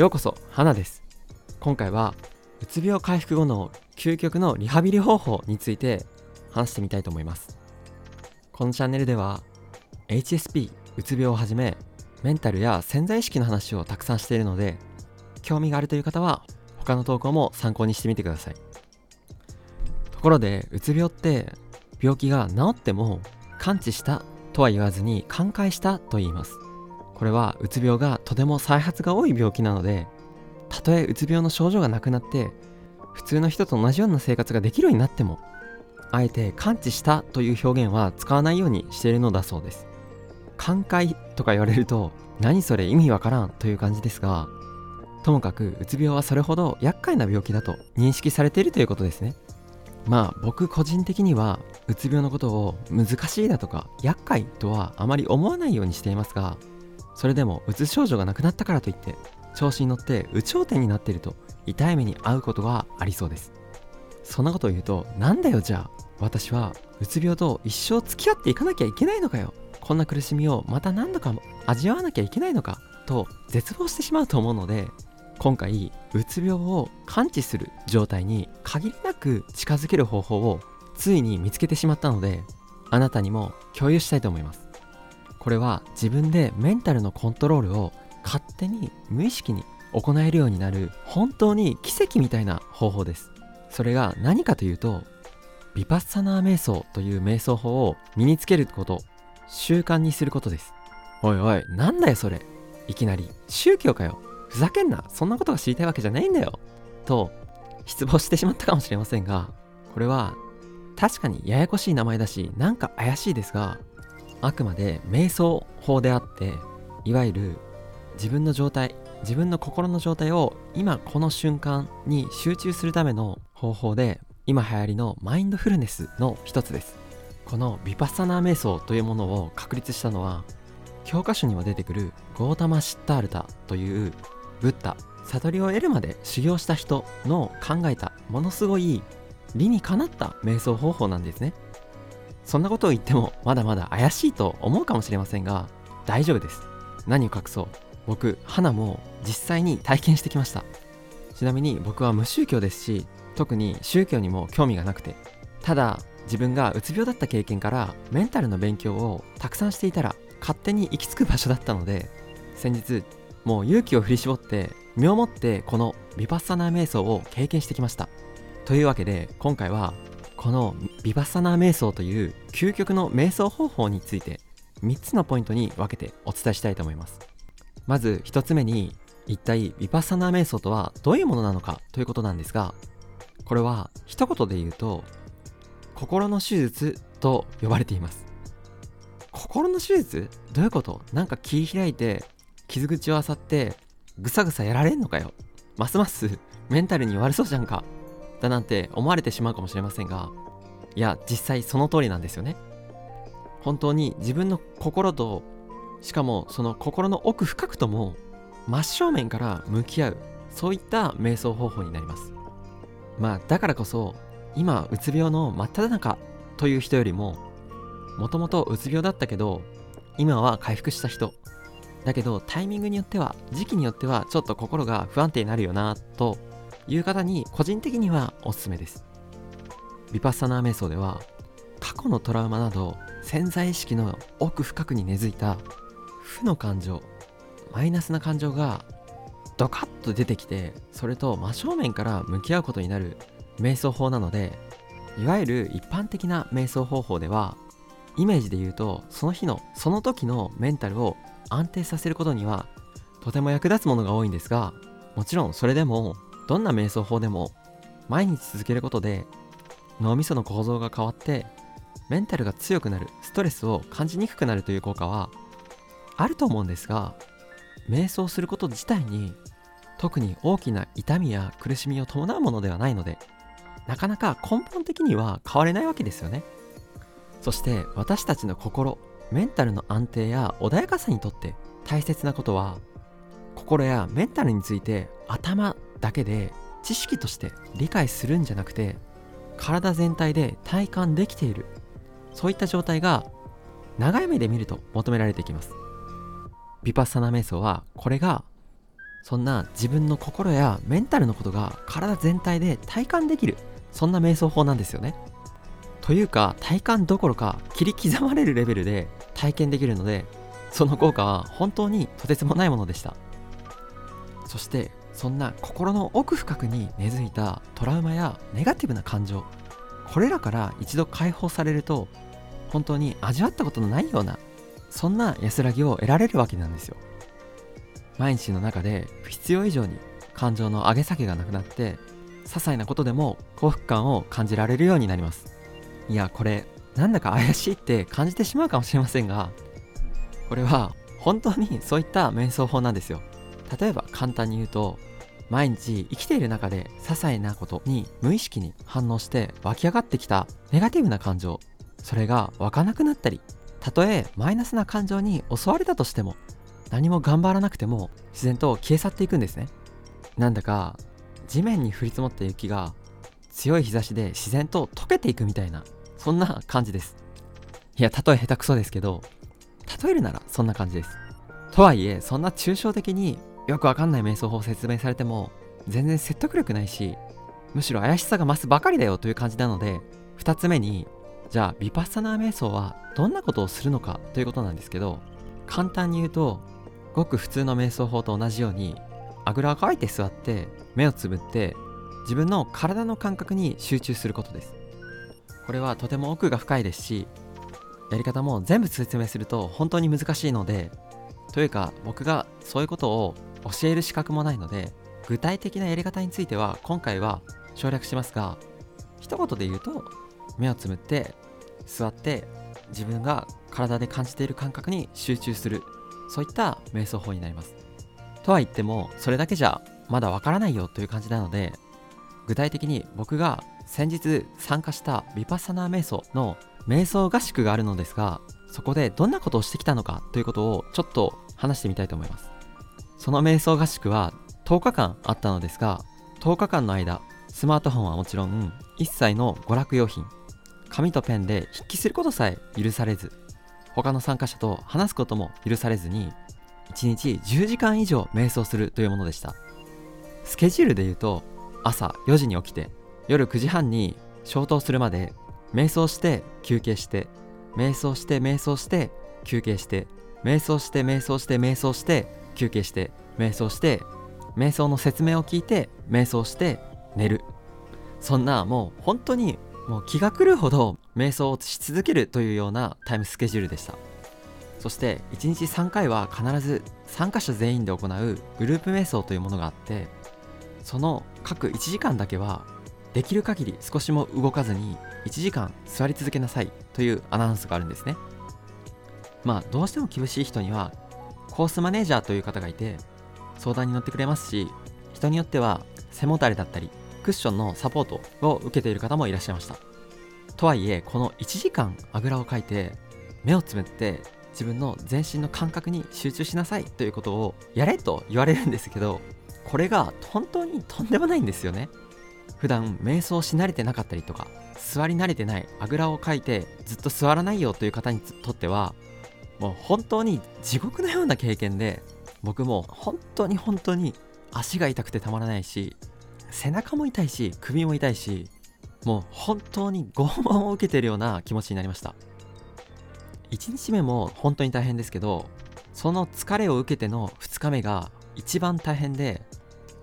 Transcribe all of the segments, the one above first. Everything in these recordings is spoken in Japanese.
ようこそ花です。今回はうつ病回復後の究極のリハビリ方法について話してみたいと思います。このチャンネルでは HSP うつ病をはじめメンタルや潜在意識の話をたくさんしているので興味があるという方は他の投稿も参考にしてみてください。ところでうつ病って病気が治っても完治したとは言わずに寛解したと言います。これはうつ病がとても再発が多い病気なのでたとえうつ病の症状がなくなって普通の人と同じような生活ができるようになってもあえて完治したという表現は使わないようにしているのだそうです。寛解とか言われると何それ意味わからんという感じですがともかくうつ病はそれほど厄介な病気だと認識されているということですね。まあ僕個人的にはうつ病のことを難しいだとか厄介とはあまり思わないようにしていますがそれでもうつ症状がなくなったからといって調子に乗って有頂天になっていると痛い目に遭うことがありそうです。そんなことを言うとなんだよじゃあ私はうつ病と一生付き合っていかなきゃいけないのかよ。こんな苦しみをまた何度か味わわなきゃいけないのかと絶望してしまうと思うので今回うつ病を完治する状態に限りなく近づける方法をついに見つけてしまったのであなたにも共有したいと思います。これは自分でメンタルのコントロールを勝手に無意識に行えるようになる本当に奇跡みたいな方法です。それが何かというとビパッサナー瞑想という瞑想法を身につけること習慣にすることです。おいおいなんだよそれ。いきなり宗教かよ。ふざけんな。そんなことが知りたいわけじゃないんだよ。と失望してしまったかもしれませんがこれは確かにややこしい名前だしなんか怪しいですがあくまで瞑想法であっていわゆる自分の状態自分の心の状態を今この瞬間に集中するための方法で今流行りのマインドフルネスの一つです。このビパッサナー瞑想というものを確立したのは教科書にも出てくるゴータマ・シッタールタというブッダ悟りを得るまで修行した人の考えたものすごい理にかなった瞑想方法なんですね。そんなことを言ってもまだまだ怪しいと思うかもしれませんが大丈夫です。何を隠そう。僕花も実際に体験してきました。ちなみに僕は無宗教ですし特に宗教にも興味がなくて。ただ自分がうつ病だった経験からメンタルの勉強をたくさんしていたら勝手に行き着く場所だったので先日もう勇気を振り絞って身をもってこのヴィパッサナー瞑想を経験してきました。というわけで今回はこのビバッサナー瞑想という究極の瞑想方法について3つのポイントに分けてお伝えしたいと思います。まず1つ目に一体ビパッサナー瞑想とはどういうものなのかということなんですがこれは一言で言うと心の手術と呼ばれています。心の手術？どういうこと？なんか切り開いて傷口を漁ってぐさぐさやられんのかよ。ますますメンタルに悪そうじゃんか。だなんて思われてしまうかもしれませんがいや実際その通りなんですよね。本当に自分の心としかもその心の奥深くとも真正面から向き合うそういった瞑想方法になります。まあだからこそ今うつ病の真っ只中という人よりももともとうつ病だったけど今は回復した人。だけどタイミングによっては時期によってはちょっと心が不安定になるよなという方に個人的にはおすすめです。ヴィパッサナー瞑想では過去のトラウマなど潜在意識の奥深くに根付いた負の感情マイナスな感情がドカッと出てきてそれと真正面から向き合うことになる瞑想法なのでいわゆる一般的な瞑想方法ではイメージで言うとその日のその時のメンタルを安定させることにはとても役立つものが多いんですがもちろんそれでもどんな瞑想法でも毎日続けることで脳みその構造が変わってメンタルが強くなるストレスを感じにくくなるという効果はあると思うんですが瞑想すること自体に特に大きな痛みや苦しみを伴うものではないのでなかなか根本的には変われないわけですよね。そして私たちの心メンタルの安定や穏やかさにとって大切なことは心やメンタルについて頭だけで知識として理解するんじゃなくて体全体で体感できている。そういった状態が長い目で見ると求められていきます。ビパッサナ瞑想はこれがそんな自分の心やメンタルのことが体全体で体感できるそんな瞑想法なんですよね。というか体感どころか切り刻まれるレベルで体験できるのでその効果は本当にとてつもないものでした。そしてそんな心の奥深くに根付いたトラウマやネガティブな感情これらから一度解放されると本当に味わったことのないようなそんな安らぎを得られるわけなんですよ。毎日の中で必要以上に感情の上げ下げがなくなって些細なことでも幸福感を感じられるようになります。いやこれなんだか怪しいって感じてしまうかもしれませんがこれは本当にそういった瞑想法なんですよ。例えば簡単に言うと毎日生きている中で些細なことに無意識に反応して湧き上がってきたネガティブな感情。それが湧かなくなったりたとえマイナスな感情に襲われたとしても何も頑張らなくても自然と消え去っていくんですね。なんだか地面に降り積もった雪が強い日差しで自然と溶けていくみたいなそんな感じです。いや例え下手くそですけど例えるならそんな感じです。とはいえそんな抽象的によくわかんない瞑想法を説明されても全然説得力ないしむしろ怪しさが増すばかりだよという感じなので2つ目にじゃあビパッサナー瞑想はどんなことをするのかということなんですけど簡単に言うとごく普通の瞑想法と同じようにあぐらをかいて座って目をつぶって自分の体の感覚に集中することです。これはとても奥が深いですしやり方も全部説明すると本当に難しいのでというか僕がそういうことを教える資格もないので具体的なやり方については今回は省略しますが一言で言うと目をつむって座って自分が体で感じている感覚に集中するそういった瞑想法になります。とは言ってもそれだけじゃまだわからないよという感じなので具体的に僕が先日参加したヴィパッサナー瞑想の瞑想合宿があるのですがそこでどんなことをしてきたのかということをちょっと話してみたいと思います。その瞑想合宿は10日間あったのですが10日間の間スマートフォンはもちろん一切の娯楽用品紙とペンで筆記することさえ許されず他の参加者と話すことも許されずに1日10時間以上瞑想するというものでした。スケジュールで言うと朝4時に起きて夜9時半に消灯するまで瞑想して休憩して瞑想して瞑想して休憩して瞑想して瞑想して瞑想して休憩して瞑想して瞑想の説明を聞いて瞑想して寝る。そんなもう本当にもう気が狂うほど瞑想をし続けるというようなタイムスケジュールでした。そして1日3回は必ず参加者全員で行うグループ瞑想というものがあってその各1時間だけはできる限り少しも動かずに1時間座り続けなさいというアナウンスがあるんですね。まあどうしても厳しい人にはコースマネージャーという方がいて相談に乗ってくれますし人によっては背もたれだったりクッションのサポートを受けている方もいらっしゃいました。とはいえこの1時間あぐらをかいて目をつむって自分の全身の感覚に集中しなさいということをやれと言われるんですけどこれが本当にとんでもないんですよね。普段瞑想し慣れてなかったりとか座り慣れてないあぐらをかいてずっと座らないよという方にとってはもう本当に地獄のような経験で僕も本当に本当に足が痛くてたまらないし背中も痛いし首も痛いしもう本当に拷問を受けてるような気持ちになりました。1日目も本当に大変ですけどその疲れを受けての2日目が一番大変で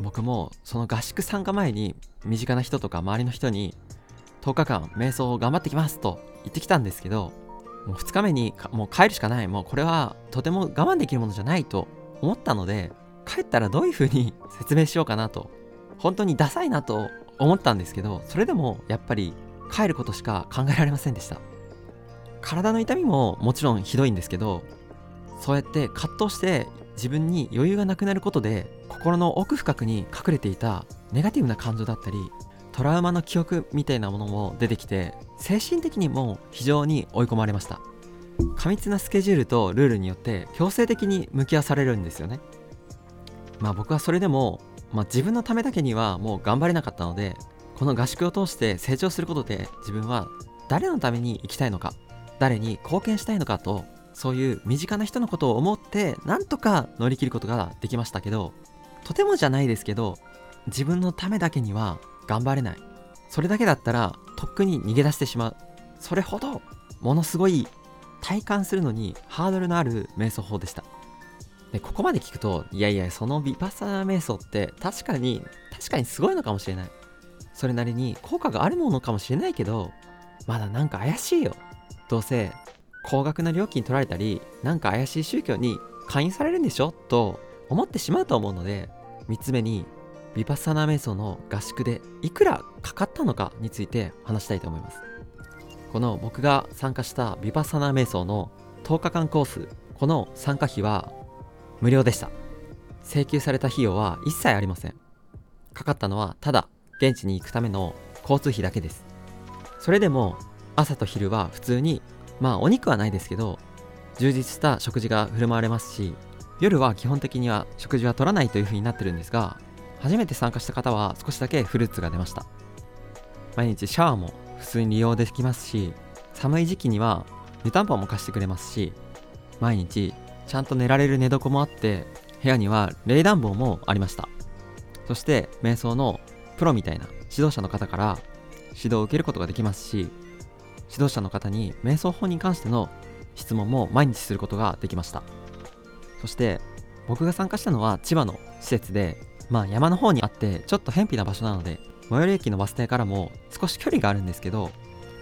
僕もその合宿参加前に身近な人とか周りの人に10日間瞑想を頑張ってきますと言ってきたんですけどもう2日目にもう帰るしかない。もうこれはとても我慢できるものじゃないと思ったので帰ったらどういう風に説明しようかなと本当にダサいなと思ったんですけどそれでもやっぱり帰ることしか考えられませんでした。体の痛みももちろんひどいんですけどそうやって葛藤して自分に余裕がなくなることで心の奥深くに隠れていたネガティブな感情だったりトラウマの記憶みたいなものも出てきて精神的にも非常に追い込まれました。過密なスケジュールとルールによって強制的に向き合わされるんですよね。まあ僕はそれでも、まあ、自分のためだけにはもう頑張れなかったのでこの合宿を通して成長することで自分は誰のために生きたいのか誰に貢献したいのかとそういう身近な人のことを思ってなんとか乗り切ることができましたけどとてもじゃないですけど自分のためだけには頑張れない。それだけだったらとっくに逃げ出してしまう。それほどものすごい体感するのにハードルのある瞑想法でした。でここまで聞くといやいやそのヴィパッサナ瞑想って確かに確かにすごいのかもしれない。それなりに効果があるものかもしれないけどまだなんか怪しいよ。どうせ高額な料金取られたりなんか怪しい宗教に勧誘されるんでしょ？と思ってしまうと思うので3つ目にヴィパサナ瞑想の合宿でいくらかかったのかについて話したいと思います。この僕が参加したヴィパッサナ瞑想の10日間コースこの参加費は無料でした。請求された費用は一切ありません。かかったのはただ現地に行くための交通費だけです。それでも朝と昼は普通にまあお肉はないですけど充実した食事が振る舞われますし夜は基本的には食事は取らないという風になってるんですが初めて参加した方は少しだけフルーツが出ました。毎日シャワーも普通に利用できますし寒い時期には湯たんぽも貸してくれますし毎日ちゃんと寝られる寝床もあって部屋には冷暖房もありました。そして瞑想のプロみたいな指導者の方から指導を受けることができますし指導者の方に瞑想法に関しての質問も毎日することができました。そして僕が参加したのは千葉の施設でまあ山の方にあってちょっと偏僻な場所なので最寄り駅のバス停からも少し距離があるんですけど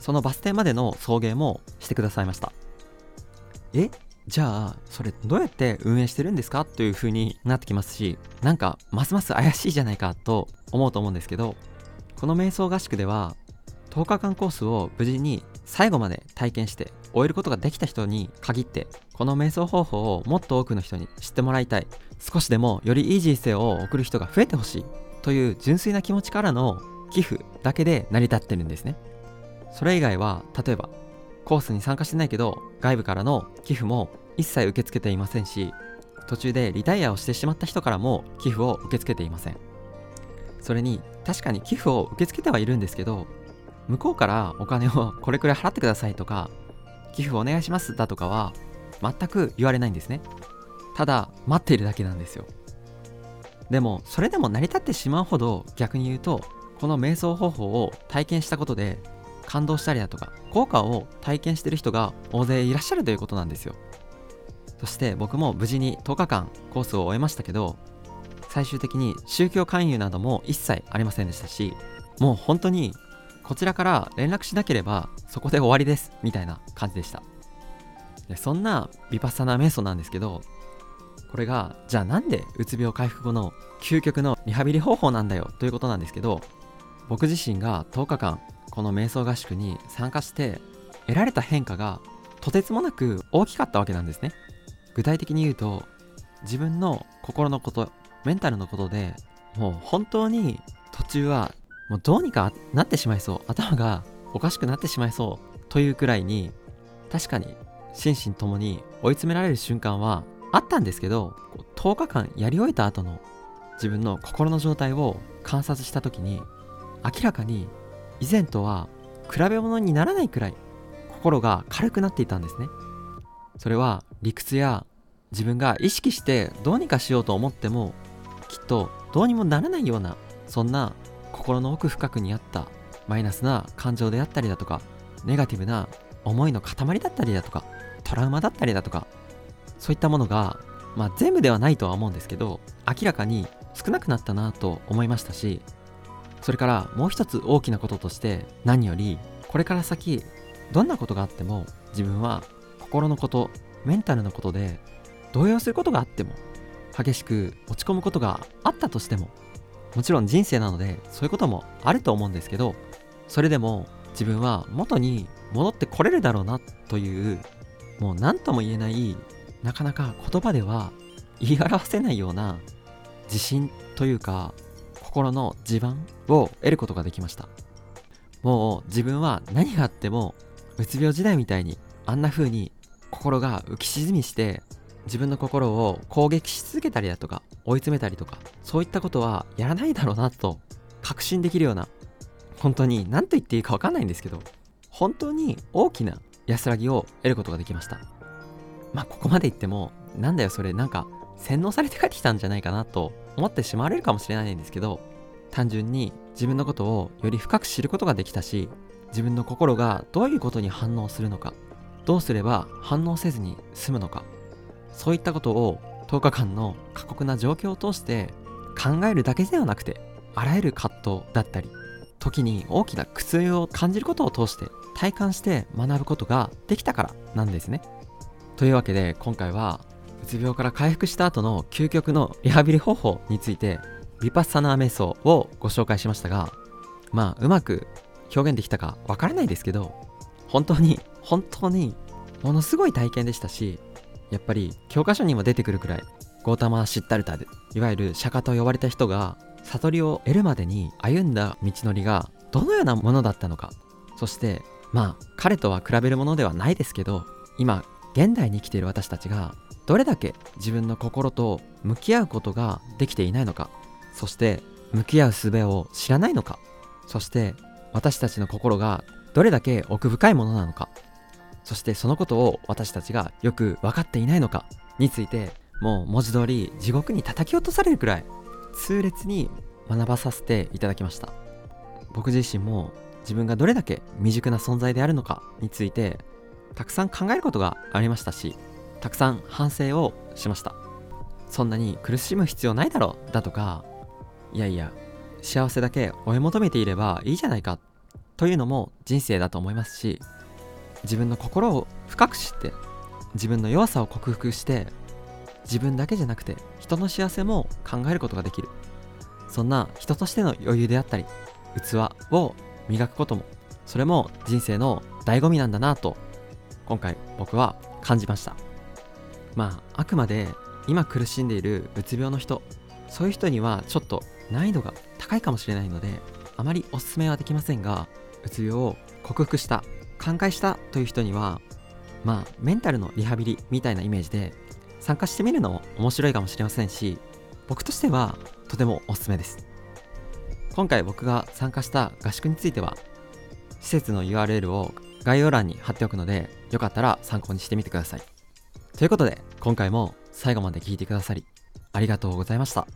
そのバス停までの送迎もしてくださいました。え？じゃあそれどうやって運営してるんですか？という風になってきますしなんかますます怪しいじゃないかと思うと思うんですけどこの瞑想合宿では10日間コースを無事に最後まで体験して終えることができた人に限ってこの瞑想方法をもっと多くの人に知ってもらいたい。少しでもよりいい人生を送る人が増えてほしいという純粋な気持ちからの寄付だけで成り立ってるんですね。それ以外は例えばコースに参加してないけど外部からの寄付も一切受け付けていませんし途中でリタイアをしてしまった人からも寄付を受け付けていません。それに確かに寄付を受け付けてはいるんですけど向こうからお金をこれくらい払ってくださいとか寄付お願いしますだとかは全く言われないんですね。ただ待っているだけなんですよ。でもそれでも成り立ってしまうほど逆に言うとこの瞑想方法を体験したことで感動したりだとか効果を体験してる人が大勢いらっしゃるということなんですよ。そして僕も無事に10日間コースを終えましたけど最終的に宗教勧誘なども一切ありませんでしたしもう本当にこちらから連絡しなければそこで終わりですみたいな感じでした。でそんなヴィパッサナ瞑想なんですけどこれがじゃあなんでうつ病回復後の究極のリハビリ方法なんだよということなんですけど僕自身が10日間この瞑想合宿に参加して得られた変化がとてつもなく大きかったわけなんですね。具体的に言うと自分の心のことメンタルのことでもう本当に途中はもうどうにかなってしまいそう頭がおかしくなってしまいそうというくらいに確かに心身ともに追い詰められる瞬間はあったんですけど10日間やり終えた後の自分の心の状態を観察した時に明らかに以前とは比べ物にならないくらい心が軽くなっていたんですね。それは理屈や自分が意識してどうにかしようと思ってもきっとどうにもならないようなそんな心の奥深くにあったマイナスな感情であったりだとかネガティブな思いの塊だったりだとかトラウマだったりだとかそういったものがまあ全部ではないとは思うんですけど明らかに少なくなったなと思いましたしそれからもう一つ大きなこととして何よりこれから先どんなことがあっても自分は心のことメンタルのことで動揺することがあっても激しく落ち込むことがあったとしてももちろん人生なのでそういうこともあると思うんですけどそれでも自分は元に戻ってこれるだろうなというもう何とも言えないなかなか言葉では言い表せないような自信というか心の地盤を得ることができました。もう自分は何があってもうつ病時代みたいにあんな風に心が浮き沈みして自分の心を攻撃し続けたりだとか追い詰めたりとかそういったことはやらないだろうなと確信できるような本当に何と言っていいか分かんないんですけど本当に大きな安らぎを得ることができました。まあここまで言ってもなんだよそれなんか洗脳されて帰ってきたんじゃないかなと思ってしまわれるかもしれないんですけど単純に自分のことをより深く知ることができたし自分の心がどういうことに反応するのかどうすれば反応せずに済むのかそういったことを10日間の過酷な状況を通して考えるだけではなくてあらゆる葛藤だったり時に大きな苦痛を感じることを通して体感して学ぶことができたからなんですね。というわけで今回はうつ病から回復した後の究極のリハビリ方法についてヴィパッサナー瞑想をご紹介しましたがまあうまく表現できたかわからないですけど本当に本当にものすごい体験でしたしやっぱり教科書にも出てくるくらいゴータマ・シッタルタでいわゆる釈迦と呼ばれた人が悟りを得るまでに歩んだ道のりがどのようなものだったのかそしてまあ彼とは比べるものではないですけど今現代に生きている私たちがどれだけ自分の心と向き合うことができていないのかそして向き合う術を知らないのかそして私たちの心がどれだけ奥深いものなのかそしてそのことを私たちがよく分かっていないのかについてもう文字通り地獄に叩き落とされるくらい痛烈に学ばさせていただきました。僕自身も自分がどれだけ未熟な存在であるのかについてたくさん考えることがありましたしたくさん反省をしました。そんなに苦しむ必要ないだろうだとかいやいや幸せだけ追い求めていればいいじゃないかというのも人生だと思いますし自分の心を深く知って自分の弱さを克服して自分だけじゃなくて人の幸せも考えることができる。そんな人としての余裕であったり器を磨くこともそれも人生の醍醐味なんだなと今回僕は感じました。まああくまで今苦しんでいるうつ病の人そういう人にはちょっと難易度が高いかもしれないのであまりおすすめはできませんがうつ病を克服した寛解したという人にはまあメンタルのリハビリみたいなイメージで参加してみるのも面白いかもしれませんし僕としてはとてもおすすめです。今回僕が参加した合宿については施設の URL を概要欄に貼っておくのでよかったら参考にしてみてください。ということで今回も最後まで聞いてくださりありがとうございました。